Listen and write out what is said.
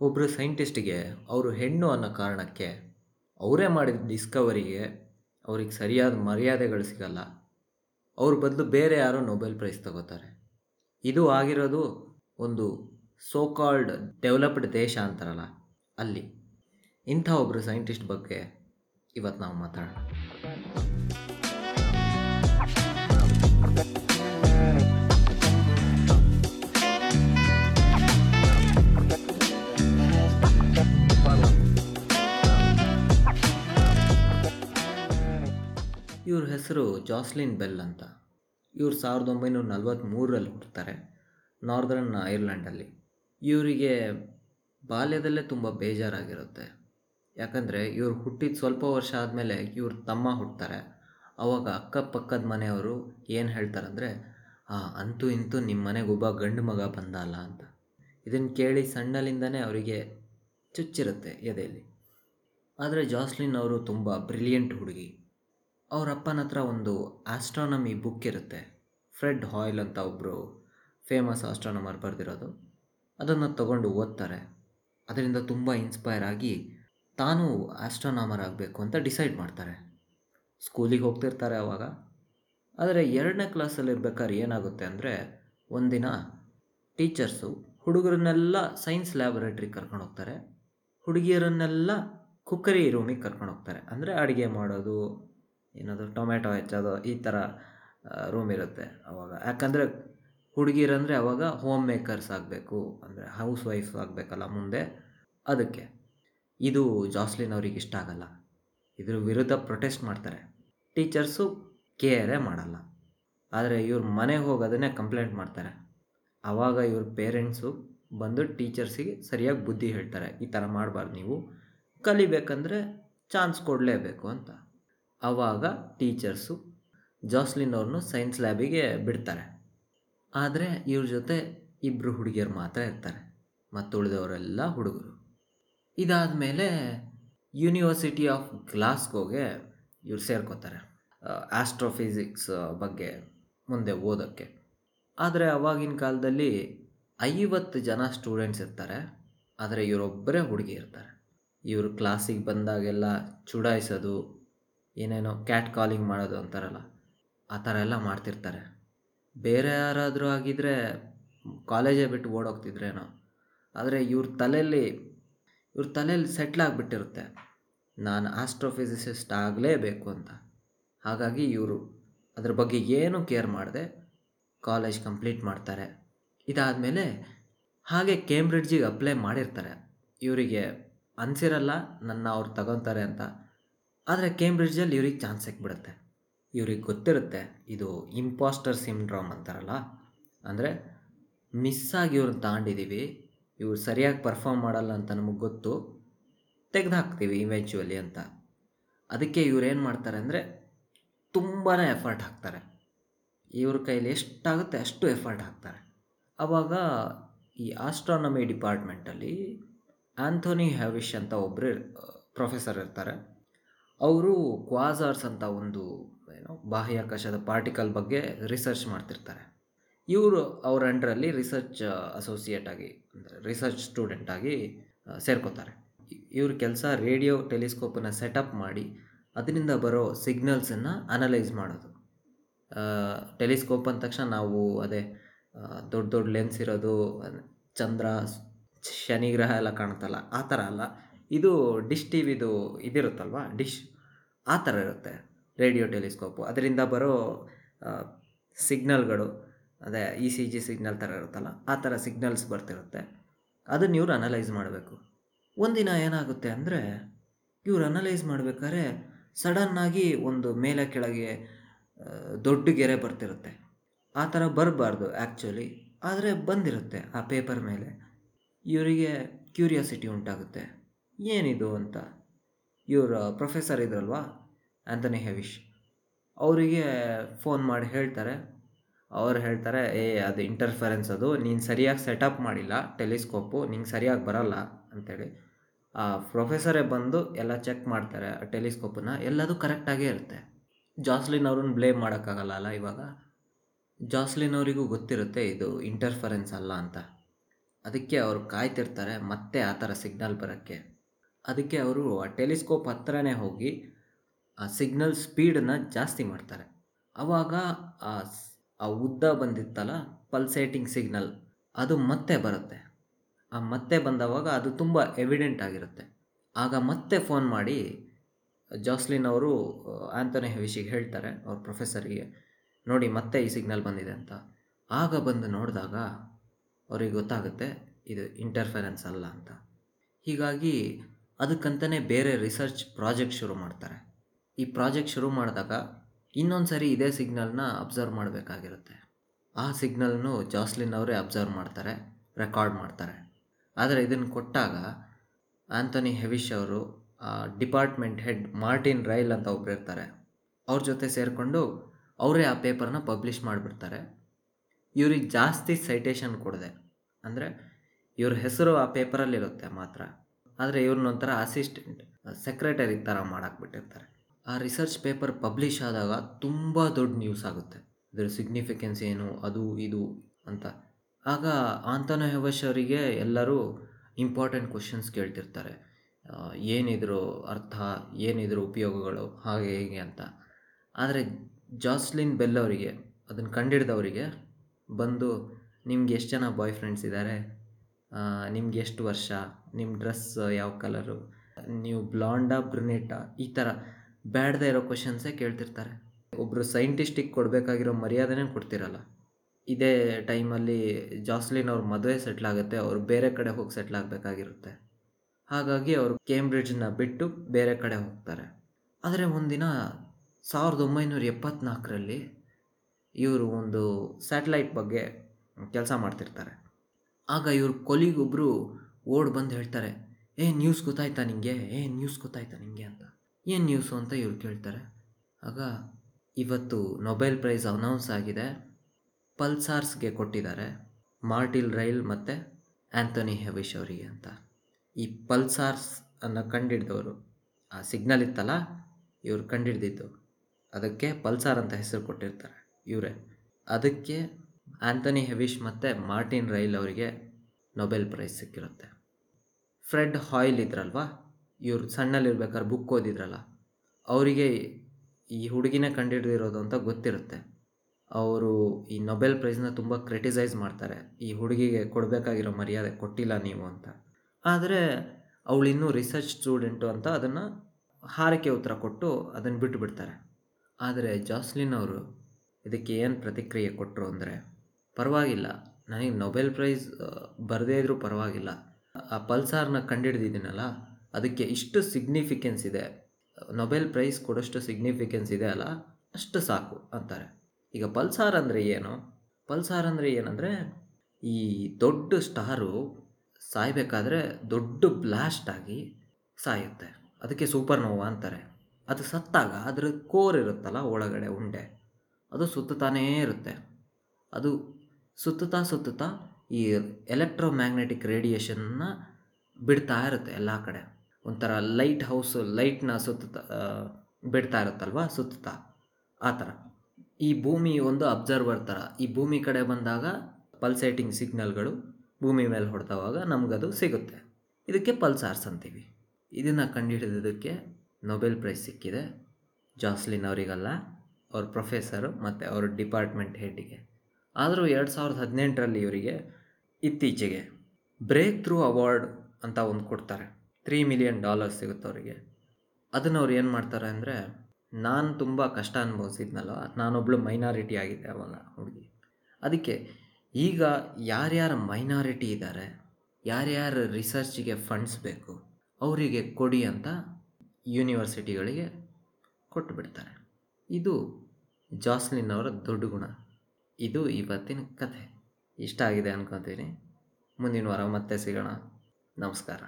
ಒಬ್ಬರು ಸೈಂಟಿಸ್ಟಿಗೆ ಅವರು ಹೆಣ್ಣು ಅನ್ನೋ ಕಾರಣಕ್ಕೆ ಅವರೇ ಮಾಡಿದ ಡಿಸ್ಕವರಿಗೆ ಅವ್ರಿಗೆ ಸರಿಯಾದ ಮರ್ಯಾದೆಗಳು ಸಿಗಲ್ಲ. ಅವ್ರ ಬದಲು ಬೇರೆ ಯಾರೋ ನೊಬೆಲ್ ಪ್ರೈಸ್ ತಗೋತಾರೆ. ಇದು ಆಗಿರೋದು ಒಂದು ಸೋಕಾಲ್ಡ್ ಡೆವಲಪ್ಡ್ ದೇಶ ಅಂತಾರಲ್ಲ, ಅಲ್ಲಿ. ಇಂಥ ಒಬ್ಬರು ಸೈಂಟಿಸ್ಟ್ ಬಗ್ಗೆ ಇವತ್ತು ನಾವು ಮಾತಾಡೋಣ. ಇವ್ರ ಹೆಸರು ಜಾಸ್ಲಿನ್ ಬೆಲ್ ಅಂತ. ಇವ್ರು ಸಾವಿರದ ಒಂಬೈನೂರ ನಲ್ವತ್ತ್ಮೂರರಲ್ಲಿ ಹುಡ್ತಾರೆ ನಾರ್ದರ್ನ್ ಐರ್ಲೆಂಡಲ್ಲಿ. ಇವರಿಗೆ ಬಾಲ್ಯದಲ್ಲೇ ತುಂಬ ಬೇಜಾರಾಗಿರುತ್ತೆ. ಯಾಕಂದರೆ ಇವ್ರು ಹುಟ್ಟಿದ ಸ್ವಲ್ಪ ವರ್ಷ ಆದಮೇಲೆ ಇವ್ರ ತಮ್ಮ ಹುಡ್ತಾರೆ ಅವಾಗ ಅಕ್ಕಪಕ್ಕದ ಮನೆಯವರು ಏನು ಹೇಳ್ತಾರಂದರೆ ಅಂತೂ ಇಂತೂ ನಿಮ್ಮ ಮನೆಗೆ ಒಬ್ಬ ಗಂಡು ಮಗ ಬಂದ ಅಲ್ಲ ಅಂತ. ಇದನ್ನು ಕೇಳಿ ಸಣ್ಣಲಿಂದನೇ ಅವರಿಗೆ ಚುಚ್ಚಿರುತ್ತೆ ಎದೆಯಲ್ಲಿ ಆದರೆ ಜಾಸ್ಲಿನ್ ಅವರು ತುಂಬ ಬ್ರಿಲಿಯಂಟ್ ಹುಡುಗಿ. ಅವ್ರ ಅಪ್ಪನ ಹತ್ರ ಒಂದು ಆಸ್ಟ್ರಾನಮಿ ಬುಕ್ ಇರುತ್ತೆ. ಫ್ರೆಡ್ ಹಾಯ್ಲ್ ಅಂತ ಒಬ್ಬರು ಫೇಮಸ್ ಆಸ್ಟ್ರಾನಮರ್ ಬರೆದಿರೋದು. ಅದನ್ನು ತಗೊಂಡು ಓದ್ತಾರೆ. ಅದರಿಂದ ತುಂಬ ಇನ್ಸ್ಪೈರ್ ಆಗಿ ತಾನೂ ಆಸ್ಟ್ರಾನಾಮರ್ ಆಗಬೇಕು ಅಂತ ಡಿಸೈಡ್ ಮಾಡ್ತಾರೆ. ಸ್ಕೂಲಿಗೆ ಹೋಗ್ತಿರ್ತಾರೆ ಆವಾಗ ಆದರೆ ಎರಡನೇ ಕ್ಲಾಸಲ್ಲಿ ಇರ್ಬೇಕಾದ್ರೆ ಏನಾಗುತ್ತೆ ಅಂದರೆ ಒಂದಿನ ಟೀಚರ್ಸು ಹುಡುಗರನ್ನೆಲ್ಲ ಸೈನ್ಸ್ ಲ್ಯಾಬೊರೇಟ್ರಿಗೆ ಕರ್ಕೊಂಡು ಹೋಗ್ತಾರೆ. ಹುಡುಗಿಯರನ್ನೆಲ್ಲ ಕುಕ್ಕರಿ ರೂಮಿಗೆ ಕರ್ಕೊಂಡು ಹೋಗ್ತಾರೆ. ಅಂದರೆ ಅಡುಗೆ ಮಾಡೋದು ಏನದು ಟೊಮೆಟೊ ಹೆಚ್ಚೋದು ಈ ಥರ ರೂಮ್ ಇರುತ್ತೆ ಅವಾಗ. ಯಾಕಂದರೆ ಹುಡುಗಿರಂದರೆ ಅವಾಗ ಹೋಮ್ ಮೇಕರ್ಸ್ ಆಗಬೇಕು, ಅಂದರೆ ಹೌಸ್ ವೈಫ್ ಆಗಬೇಕಲ್ಲ ಮುಂದೆ. ಅದಕ್ಕೆ ಇದು ಜಾಸ್ಲಿನ್ ಅವ್ರಿಗೆ ಇಷ್ಟ ಆಗಲ್ಲ. ಇದ್ರ ವಿರುದ್ಧ ಪ್ರೊಟೆಸ್ಟ್ ಮಾಡ್ತಾರೆ. ಟೀಚರ್ಸು ಕೇರೇ ಮಾಡಲ್ಲ. ಆದರೆ ಇವ್ರ ಮನೆಗೆ ಹೋಗೋದನ್ನೇ ಕಂಪ್ಲೇಂಟ್ ಮಾಡ್ತಾರೆ. ಆವಾಗ ಇವ್ರ ಪೇರೆಂಟ್ಸು ಬಂದು ಟೀಚರ್ಸಿಗೆ ಸರಿಯಾಗಿ ಬುದ್ಧಿ ಹೇಳ್ತಾರೆ, ಈ ಥರ ಮಾಡಬಾರ್ದು ನೀವು. ಕಲಿಬೇಕಂದ್ರೆ ಚಾನ್ಸ್ ಕೊಡಲೇಬೇಕು ಅಂತ. ಆವಾಗ ಟೀಚರ್ಸು ಜಾಸ್ಲಿನ್ ಅವ್ರನ್ನ ಸೈನ್ಸ್ ಲ್ಯಾಬಿಗೆ ಬಿಡ್ತಾರೆ. ಆದರೆ ಇವ್ರ ಜೊತೆ ಇಬ್ಬರು ಹುಡುಗಿಯರು ಮಾತ್ರ ಇರ್ತಾರೆ. ಮತ್ತು ಉಳಿದವರೆಲ್ಲ ಹುಡುಗರು. ಇದಾದ ಮೇಲೆ ಯೂನಿವರ್ಸಿಟಿ ಆಫ್ ಗ್ಲಾಸ್ಗೋಗೆ ಇವ್ರು ಸೇರ್ಕೋತಾರೆ. ಆಸ್ಟ್ರೋಫಿಸಿಕ್ಸ್ ಬಗ್ಗೆ ಮುಂದೆ ಓದೋಕ್ಕೆ. ಆದರೆ ಅವಾಗಿನ ಕಾಲದಲ್ಲಿ ಐವತ್ತು ಜನ ಸ್ಟೂಡೆಂಟ್ಸ್ ಇರ್ತಾರೆ. ಆದರೆ ಇವರೊಬ್ಬರೇ ಹುಡುಗಿ ಇರ್ತಾರೆ. ಇವರು ಕ್ಲಾಸಿಗೆ ಬಂದಾಗೆಲ್ಲ ಚುಡಾಯಿಸೋದು ಏನೇನೋ ಕ್ಯಾಟ್ ಕಾಲಿಂಗ್ ಮಾಡೋದು ಅಂತಾರಲ್ಲ, ಆ ಥರ ಎಲ್ಲ ಮಾಡ್ತಿರ್ತಾರೆ. ಬೇರೆ ಯಾರಾದರೂ ಆಗಿದ್ದರೆ ಕಾಲೇಜೇ ಬಿಟ್ಟು ಓಡೋಗ್ತಿದ್ರೇನೋ, ಆದರೆ ಇವ್ರ ತಲೆಯಲ್ಲಿ ಇವ್ರ ತಲೆಯಲ್ಲಿ ಸೆಟ್ಲ್ ಆಗಿಬಿಟ್ಟಿರುತ್ತೆ. ನಾನು ಆಸ್ಟ್ರೋಫಿಸಿಸಿಸ್ಟ್ ಆಗಲೇಬೇಕು ಅಂತ. ಹಾಗಾಗಿ ಇವರು ಅದ್ರ ಬಗ್ಗೆ ಏನೂ ಕೇರ್ ಮಾಡದೆ ಕಾಲೇಜ್ ಕಂಪ್ಲೀಟ್ ಮಾಡ್ತಾರೆ. ಇದಾದಮೇಲೆ ಹಾಗೆ ಕೇಂಬ್ರಿಡ್ಜಿಗೆ ಅಪ್ಲೈ ಮಾಡಿರ್ತಾರೆ. ಇವರಿಗೆ ಅನಿಸಿರಲ್ಲ ನನ್ನ ಅವ್ರು ತಗೊತಾರೆ ಅಂತ. ಆದರೆ ಕೇಂಬ್ರಿಡ್ಜಲ್ಲಿ ಇವ್ರಿಗೆ ಚಾನ್ಸ್ ಸಿಕ್ಬಿಡುತ್ತೆ. ಇವ್ರಿಗೆ ಗೊತ್ತಿರುತ್ತೆ ಇದು ಇಂಪಾಸ್ಟರ್ ಸಿಂಡ್ರೋಮ್ ಅಂತಾರಲ್ಲ. ಅಂದರೆ ಮಿಸ್ಸಾಗಿ ಇವ್ರನ್ನ ತಗೊಂಡಿದ್ದೀವಿ ಇವ್ರು ಸರಿಯಾಗಿ ಪರ್ಫಾರ್ಮ್ ಮಾಡಲ್ಲ ಅಂತ ನಮಗೆ ಗೊತ್ತು ತೆಗೆದು ಹಾಕ್ತೀವಿ ಇವೆಂಚುವಲಿ ಅಂತ. ಅದಕ್ಕೆ ಇವ್ರು ಏನು ಮಾಡ್ತಾರೆ ಅಂದರೆ ತುಂಬಾ ಎಫರ್ಟ್ ಹಾಕ್ತಾರೆ. ಇವ್ರ ಕೈಲಿ ಎಷ್ಟಾಗುತ್ತೆ ಅಷ್ಟು ಎಫರ್ಟ್ ಹಾಕ್ತಾರೆ. ಆವಾಗ ಈ ಆಸ್ಟ್ರಾನಮಿ ಡಿಪಾರ್ಟ್ಮೆಂಟಲ್ಲಿ ಆಂಥೋನಿ ಹ್ಯಾವಿಶ್ ಅಂತ ಒಬ್ಬರು ಪ್ರೊಫೆಸರ್ ಇರ್ತಾರೆ. ಅವರು ಕ್ವಾಸಾರ್ಸ್ ಅಂತ ಒಂದು, ಏನು, ಬಾಹ್ಯಾಕಾಶದ ಪಾರ್ಟಿಕಲ್ ಬಗ್ಗೆ ರಿಸರ್ಚ್ ಮಾಡ್ತಿರ್ತಾರೆ. ಇವರು ಅವ್ರ ಅಂಡ್ರಲ್ಲಿ ರಿಸರ್ಚ್ ಅಸೋಸಿಯೇಟ್ ಆಗಿ, ಅಂದರೆ ರಿಸರ್ಚ್ ಸ್ಟೂಡೆಂಟ್ ಆಗಿ ಸೇರ್ಕೋತಾರೆ. ಇವ್ರ ಕೆಲಸ ರೇಡಿಯೋ ಟೆಲಿಸ್ಕೋಪನ್ನು ಸೆಟಪ್ ಮಾಡಿ, ಅದರಿಂದ ಬರೋ ಸಿಗ್ನಲ್ಸನ್ನು ಅನಲೈಸ್ ಮಾಡೋದು. ಟೆಲಿಸ್ಕೋಪ್ ಅಂದ ತಕ್ಷಣ ನಾವು ಅದೇ ದೊಡ್ಡ ದೊಡ್ಡ ಲೆನ್ಸ್ ಇರೋದು ಚಂದ್ರ ಶನಿಗ್ರಹ ಎಲ್ಲ ಕಾಣುತ್ತಲ್ಲ ಆ ಥರ ಅಲ್ಲ. ಇದು ಡಿಶ್ ಟಿ ವಿದು ಇದಿರುತ್ತಲ್ವ? ಡಿಶ್ ಆ ಥರ ಇರುತ್ತೆ ರೇಡಿಯೋ ಟೆಲಿಸ್ಕೋಪು. ಅದರಿಂದ ಬರೋ ಸಿಗ್ನಲ್ಗಳು, ಅದೇ ಇ ಸಿ ಜಿ ಸಿಗ್ನಲ್ ಥರ ಇರುತ್ತಲ್ಲ, ಆ ಥರ ಸಿಗ್ನಲ್ಸ್ ಬರ್ತಿರುತ್ತೆ. ಅದನ್ನು ಇವ್ರು ಅನಲೈಸ್ ಮಾಡಬೇಕು. ಒಂದಿನ ಏನಾಗುತ್ತೆ ಅಂದರೆ, ಇವ್ರು ಅನಲೈಸ್ ಮಾಡಬೇಕಾದ್ರೆ ಸಡನ್ನಾಗಿ ಒಂದು ಮೇಲೆ ಕೆಳಗೆ ದೊಡ್ಡ ಗೆರೆ ಬರ್ತಿರುತ್ತೆ. ಆ ಥರ ಬರಬಾರ್ದು ಆ್ಯಕ್ಚುಲಿ ಆದರೆ ಬಂದಿರುತ್ತೆ ಆ ಪೇಪರ್ ಮೇಲೆ. ಇವರಿಗೆ ಕ್ಯೂರಿಯಾಸಿಟಿ ಉಂಟಾಗುತ್ತೆ. ಏನಿದು ಅಂತ ಇವರು ಪ್ರೊಫೆಸರ್ ಇದ್ರಲ್ವಾ? ಆ್ಯಂಥನಿ ಹೆವಿಶ್. ಅವರಿಗೆ ಫೋನ್ ಮಾಡಿ ಹೇಳ್ತಾರೆ. ಅವ್ರು ಹೇಳ್ತಾರೆ, ಏ, ಅದು ಇಂಟರ್ಫರೆನ್ಸ್ ಅದು. ನೀನು ಸರಿಯಾಗಿ ಸೆಟಪ್ ಮಾಡಿಲ್ಲ ಟೆಲಿಸ್ಕೋಪು ನಿಂಗೆ ಸರಿಯಾಗಿ ಬರಲ್ಲ ಅಂಥೇಳಿ ಆ ಪ್ರೊಫೆಸರೇ ಬಂದು ಎಲ್ಲ ಚೆಕ್ ಮಾಡ್ತಾರೆ, ಆ ಟೆಲಿಸ್ಕೋಪನ್ನ ಎಲ್ಲದೂ ಕರೆಕ್ಟಾಗೇ ಇರುತ್ತೆ. ಜಾಸ್ಲಿನ್ ಅವ್ರನ್ನ ಬ್ಲೇಮ್ ಮಾಡೋಕ್ಕಾಗಲ್ಲ ಅಲ್ಲ ಇವಾಗ? ಜಾಸ್ಲಿನ್ ಅವರಿಗೂ ಗೊತ್ತಿರುತ್ತೆ, ಇದು ಇಂಟರ್ಫರೆನ್ಸ್ ಅಲ್ಲ ಅಂತ. ಅದಕ್ಕೆ ಅವರು ಕಾಯ್ತಿರ್ತಾರೆ, ಮತ್ತೆ ಆ ಥರ ಸಿಗ್ನಲ್ ಬರೋಕ್ಕೆ. ಅದಕ್ಕೆ ಅವರು ಆ ಟೆಲಿಸ್ಕೋಪ್ ಹತ್ರನೇ ಹೋಗಿ ಆ ಸಿಗ್ನಲ್ ಸ್ಪೀಡನ್ನು ಜಾಸ್ತಿ ಮಾಡ್ತಾರೆ. ಆವಾಗ ಆ ಆ ಉದ್ದ ಬಂದಿತ್ತಲ್ಲ, ಪಲ್ಸೇಟಿಂಗ್ ಸಿಗ್ನಲ್, ಅದು ಮತ್ತೆ ಬರುತ್ತೆ. ಆ ಮತ್ತೆ ಬಂದವಾಗ ಅದು ತುಂಬ ಎವಿಡೆಂಟ್ ಆಗಿರುತ್ತೆ. ಆಗ ಮತ್ತೆ ಫೋನ್ ಮಾಡಿ ಜಾಸ್ಲಿನ್ ಅವರು ಆಂಥೋನಿ ಹೆವಿಶಿಗೆ ಹೇಳ್ತಾರೆ, ಅವ್ರ ಪ್ರೊಫೆಸರಿಗೆ, ನೋಡಿ, ಮತ್ತೆ ಈ ಸಿಗ್ನಲ್ ಬಂದಿದೆ ಅಂತ. ಆಗ ಬಂದು ನೋಡಿದಾಗ ಅವ್ರಿಗೆ ಗೊತ್ತಾಗುತ್ತೆ, ಇದು ಇಂಟರ್ಫೆರೆನ್ಸ್ ಅಲ್ಲ ಅಂತ. ಹೀಗಾಗಿ ಅದಕ್ಕಂತಲೇ ಬೇರೆ ರಿಸರ್ಚ್ ಪ್ರಾಜೆಕ್ಟ್ ಶುರು ಮಾಡ್ತಾರೆ. ಈ ಪ್ರಾಜೆಕ್ಟ್ ಶುರು ಮಾಡಿದಾಗ ಇನ್ನೊಂದು ಸರಿ ಇದೇ ಸಿಗ್ನಲ್ನ ಅಬ್ಸರ್ವ್ ಮಾಡಬೇಕಾಗಿರುತ್ತೆ. ಆ ಸಿಗ್ನಲ್ನು ಜಾಸ್ಲಿನ್ ಅವರೇ ಅಬ್ಸರ್ವ್ ಮಾಡ್ತಾರೆ ರೆಕಾರ್ಡ್ ಮಾಡ್ತಾರೆ. ಆದರೆ ಇದನ್ನು ಕೊಟ್ಟಾಗ ಆಂಥೋನಿ ಹೆವಿಶ್ ಅವರು ಡಿಪಾರ್ಟ್ಮೆಂಟ್ ಹೆಡ್ ಮಾರ್ಟಿನ್ ರೈಲ್ ಅಂತ ಒಬ್ರು ಇರ್ತಾರೆ. ಅವ್ರ ಜೊತೆ ಸೇರಿಕೊಂಡು ಅವರೇ ಆ ಪೇಪರ್ನ ಪಬ್ಲಿಷ್ ಮಾಡಿಬಿಡ್ತಾರೆ. ಇವ್ರಿಗೆ ಜಾಸ್ತಿ ಸೈಟೇಷನ್ ಕೊಡದೆ. ಅಂದರೆ ಇವ್ರ ಹೆಸರು ಆ ಪೇಪರಲ್ಲಿರುತ್ತೆ ಮಾತ್ರ. ಆದರೆ ಇವ್ರನ್ನೊಂಥರ ಅಸಿಸ್ಟೆಂಟ್ ಸೆಕ್ರೆಟರಿ ಥರ ಮಾಡಾಕ್ಬಿಟ್ಟಿರ್ತಾರೆ. ಆ ರಿಸರ್ಚ್ ಪೇಪರ್ ಪಬ್ಲಿಷ್ ಆದಾಗ ತುಂಬ ದೊಡ್ಡ ನ್ಯೂಸ್ ಆಗುತ್ತೆ. ಇದರ ಸಿಗ್ನಿಫಿಕೆನ್ಸ್ ಏನು, ಅದು, ಇದು ಅಂತ. ಆಗ ಆಂತನ ಹೆವಶ್ ಅವರಿಗೆ ಎಲ್ಲರೂ ಇಂಪಾರ್ಟೆಂಟ್ ಕ್ವಶನ್ಸ್ ಕೇಳ್ತಿರ್ತಾರೆ. ಏನಿದ್ರು ಅರ್ಥ, ಏನಿದ್ರು ಉಪಯೋಗಗಳು, ಹಾಗೆ, ಹೀಗೆ ಅಂತ. ಆದರೆ ಜಾಸ್ಲಿನ್ ಬೆಲ್ ಅವರಿಗೆ ಅದನ್ನು ಕಂಡಿಡ್ದವರಿಗೆ ಬಂದು ನಿಮ್ಗೆ ಎಷ್ಟು ಜನ ಬಾಯ್ ಫ್ರೆಂಡ್ಸ್ ಇದ್ದಾರೆ ನಿಮ್ಗೆ ಎಷ್ಟು ವರ್ಷ? ನಿಮ್ಮ ಡ್ರೆಸ್ ಯಾವ ಕಲರು ನೀವು ಬ್ಲಾಂಡಾ ಬ್ರುನೇಟಾ ಈ ಥರ ಬ್ಯಾಡ್ದೇ ಇರೋ ಕ್ವಶನ್ಸೇ ಕೇಳ್ತಿರ್ತಾರೆ. ಒಬ್ಬರು ಸೈಂಟಿಸ್ಟಿಗೆ ಕೊಡಬೇಕಾಗಿರೋ ಮರ್ಯಾದೆನೇ ಕೊಡ್ತಿರಲ್ಲ. ಇದೇ ಟೈಮಲ್ಲಿ ಜಾಸ್ಲಿನ್ ಅವ್ರ ಮದುವೆ ಸೆಟ್ಲ್ ಆಗುತ್ತೆ, ಅವ್ರು ಬೇರೆ ಕಡೆ ಹೋಗಿ ಸೆಟ್ಲ್ ಆಗಬೇಕಾಗಿರುತ್ತೆ. ಹಾಗಾಗಿ ಅವರು ಕೇಂಬ್ರಿಡ್ಜ್ನ ಬಿಟ್ಟು ಬೇರೆ ಕಡೆ ಹೋಗ್ತಾರೆ. ಆದರೆ ಒಂದಿನ ಸಾವಿರದ ಒಂಬೈನೂರ ಎಪ್ಪತ್ನಾಲ್ಕರಲ್ಲಿ ಇವರು ಒಂದು ಸ್ಯಾಟಲೈಟ್ ಬಗ್ಗೆ ಕೆಲಸ ಮಾಡ್ತಿರ್ತಾರೆ. ಆಗ ಇವ್ರ ಕೊಲಿಗೊಬ್ಬರು ಓಡ್ ಬಂದು ಹೇಳ್ತಾರೆ, ಏ ನ್ಯೂಸ್ ಗೊತ್ತಾಯ್ತಾ ನಿಂಗೆ? ಏ ನ್ಯೂಸ್ ಗೊತ್ತಾಯ್ತಾ ನಿಂಗೆ? ಅಂತ. ಏನು ನ್ಯೂಸು ಅಂತ ಇವ್ರು ಕೇಳ್ತಾರೆ. ಆಗ ಇವತ್ತು ನೊಬೆಲ್ ಪ್ರೈಸ್ ಅನೌನ್ಸ್ ಆಗಿದೆ. ಪಲ್ಸಾರ್ಸ್ಗೆ ಕೊಟ್ಟಿದ್ದಾರೆ. ಮಾರ್ಟಿಲ್ ರೈಲ್ ಮತ್ತು ಆ್ಯಂಥೋನಿ ಹೆವಿಶ್ ಅವರಿಗೆ ಅಂತ. ಈ ಪಲ್ಸಾರ್ಸ್ ಅನ್ನು ಕಂಡಿಡ್ದವರು, ಆ ಸಿಗ್ನಲ್ ಇತ್ತಲ್ಲ, ಇವ್ರು ಕಂಡಿಡ್ದಿದ್ದು. ಅದಕ್ಕೆ ಪಲ್ಸಾರ್ ಅಂತ ಹೆಸರು ಕೊಟ್ಟಿರ್ತಾರೆ ಇವರೇ. ಅದಕ್ಕೆ ಆ್ಯಂಥನಿ ಹೆವಿಶ್ ಮತ್ತು ಮಾರ್ಟಿನ್ ರೈಲ್ ಅವರಿಗೆ ನೊಬೆಲ್ ಪ್ರೈಸ್ ಸಿಕ್ಕಿರುತ್ತೆ. ಫ್ರೆಡ್ ಹಾಯ್ಲ್ ಇದ್ರಲ್ವಾ? ಇವ್ರು ಸಣ್ಣಲ್ಲಿರ್ಬೇಕಾದ್ರೆ ಬುಕ್ ಓದಿದ್ರಲ್ಲ. ಅವರಿಗೆ ಈ ಹುಡುಗಿನೇ ಕಂಡುಹಿಡಿದಿರೋದು ಅಂತ ಗೊತ್ತಿರುತ್ತೆ. ಅವರು ಈ ನೊಬೆಲ್ ಪ್ರೈಸ್ನ ತುಂಬ ಕ್ರಿಟಿಸೈಸ್ ಮಾಡ್ತಾರೆ. ಈ ಹುಡುಗಿಗೆ ಕೊಡಬೇಕಾಗಿರೋ ಮರ್ಯಾದೆ ಕೊಟ್ಟಿಲ್ಲ ನೀವು ಅಂತ. ಆದರೆ ಅವಳು ಇನ್ನೂ ರಿಸರ್ಚ್ ಸ್ಟೂಡೆಂಟು ಅಂತ ಅದನ್ನು ಹಾರಿಕೆ ಉತ್ತರ ಕೊಟ್ಟು ಅದನ್ನು ಬಿಟ್ಟುಬಿಡ್ತಾರೆ ಆದರೆ ಜಾಸ್ಲಿನ್ ಅವರು ಇದಕ್ಕೆ ಏನು ಪ್ರತಿಕ್ರಿಯೆ ಕೊಟ್ಟರು ಅಂದರೆ ಪರವಾಗಿಲ್ಲ. ನನಗೆ ನೊಬೆಲ್ ಪ್ರೈಸ್ ಬರದೇ ಇದ್ರೂ ಪರವಾಗಿಲ್ಲ. ಆ ಪಲ್ಸಾರ್ನ ಕಂಡಿಡ್ದಿದ್ದೀನಲ್ಲ, ಅದಕ್ಕೆ ಇಷ್ಟು ಸಿಗ್ನಿಫಿಕೆನ್ಸ್ ಇದೆ. ನೊಬೆಲ್ ಪ್ರೈಸ್ ಕೊಡೋಷ್ಟು ಸಿಗ್ನಿಫಿಕೆನ್ಸ್ ಇದೆ ಅಲ್ಲ, ಅಷ್ಟು ಸಾಕು ಅಂತಾರೆ. ಈಗ ಪಲ್ಸಾರ್ ಅಂದರೆ ಏನು? ಪಲ್ಸಾರ್ ಅಂದರೆ ಏನಂದರೆ, ಈ ದೊಡ್ಡ ಸ್ಟಾರು ಸಾಯಬೇಕಾದ್ರೆ ದೊಡ್ಡ ಬ್ಲಾಸ್ಟ್ ಆಗಿ ಸಾಯುತ್ತೆ. ಅದಕ್ಕೆ ಸೂಪರ್ ನೋವಾ ಅಂತಾರೆ. ಅದು ಸತ್ತಾಗ ಅದರ ಕೋರ್ ಇರುತ್ತಲ್ಲ, ಒಳಗಡೆ, ಉಂಡೆ. ಅದು ಸುತ್ತತಾನೇ ಇರುತ್ತೆ. ಅದು ಸುತ್ತುತ್ತಾ ಸುತ್ತುತ್ತಾ ಈ ಎಲೆಕ್ಟ್ರೋ ಮ್ಯಾಗ್ನೆಟಿಕ್ ರೇಡಿಯೇಷನ್ನ ಬಿಡ್ತಾ ಇರುತ್ತೆ ಎಲ್ಲ ಕಡೆ. ಒಂಥರ ಲೈಟ್ ಹೌಸ್ ಲೈಟ್ನ ಸುತ್ತುತ್ತಾ ಬಿಡ್ತಾ ಇರುತ್ತಲ್ವ? ಸುತ್ತುತ್ತಾ. ಆ ಥರ. ಈ ಭೂಮಿ ಒಂದು ಅಬ್ಸರ್ವರ್ ಥರ. ಈ ಭೂಮಿ ಕಡೆ ಬಂದಾಗ ಪಲ್ಸೇಟಿಂಗ್ ಸಿಗ್ನಲ್ಗಳು ಭೂಮಿ ಮೇಲೆ ಹೊಡೆದವಾಗ ನಮಗದು ಸಿಗುತ್ತೆ. ಇದಕ್ಕೆ ಪಲ್ಸಾರ್ಸ್ ಅಂತೀವಿ. ಇದನ್ನು ಕಂಡುಹಿಡಿದಕ್ಕೆ ನೊಬೆಲ್ ಪ್ರೈಸ್ ಸಿಕ್ಕಿದೆ. ಜಾಸ್ಲಿನ್ ಅವರಿಗಲ್ಲ, ಅವ್ರ ಪ್ರೊಫೆಸರು ಮತ್ತು ಅವ್ರ ಡಿಪಾರ್ಟ್ಮೆಂಟ್ ಹೆಡ್ಗೆ ಆದರೂ ಎರಡು ಸಾವಿರದ ಹದಿನೆಂಟರಲ್ಲಿ ಇವರಿಗೆ ಇತ್ತೀಚೆಗೆ ಬ್ರೇಕ್ ಥ್ರೂ ಅವಾರ್ಡ್ ಅಂತ ಒಂದು ಕೊಡ್ತಾರೆ. ತ್ರೀ ಮಿಲಿಯನ್ ಡಾಲರ್ಸ್ ಸಿಗುತ್ತೆ ಅವರಿಗೆ. ಅದನ್ನು ಅವ್ರು ಏನು ಮಾಡ್ತಾರೆ ಅಂದರೆ, ನಾನು ತುಂಬ ಕಷ್ಟ ಅನುಭವಿಸಿದ್ನಲ್ವ? ನಾನೊಬ್ಳು ಮೈನಾರಿಟಿ ಆಗಿದ್ದೆ ಅವಾಗ ಹುಡುಗಿ. ಅದಕ್ಕೆ ಈಗ ಯಾರ್ಯಾರು ಮೈನಾರಿಟಿ ಇದ್ದಾರೆ ಯಾರ್ಯಾರ ರಿಸರ್ಚಿಗೆ ಫಂಡ್ಸ್ ಬೇಕು, ಅವರಿಗೆ ಕೊಡಿ ಅಂತ ಯೂನಿವರ್ಸಿಟಿಗಳಿಗೆ ಕೊಟ್ಟು ಬಿಡ್ತಾರೆ ಇದು ಜಾಸ್ಲಿನ್ ಅವರ ದೊಡ್ಡ ಗುಣ. ಇದು ಇವತ್ತಿನ ಕಥೆ. ಇಷ್ಟ ಆಗಿದೆ ಅನ್ಕೊತೀನಿ. ಮುಂದಿನ ವಾರ ಮತ್ತೆ ಸಿಗೋಣ. ನಮಸ್ಕಾರ.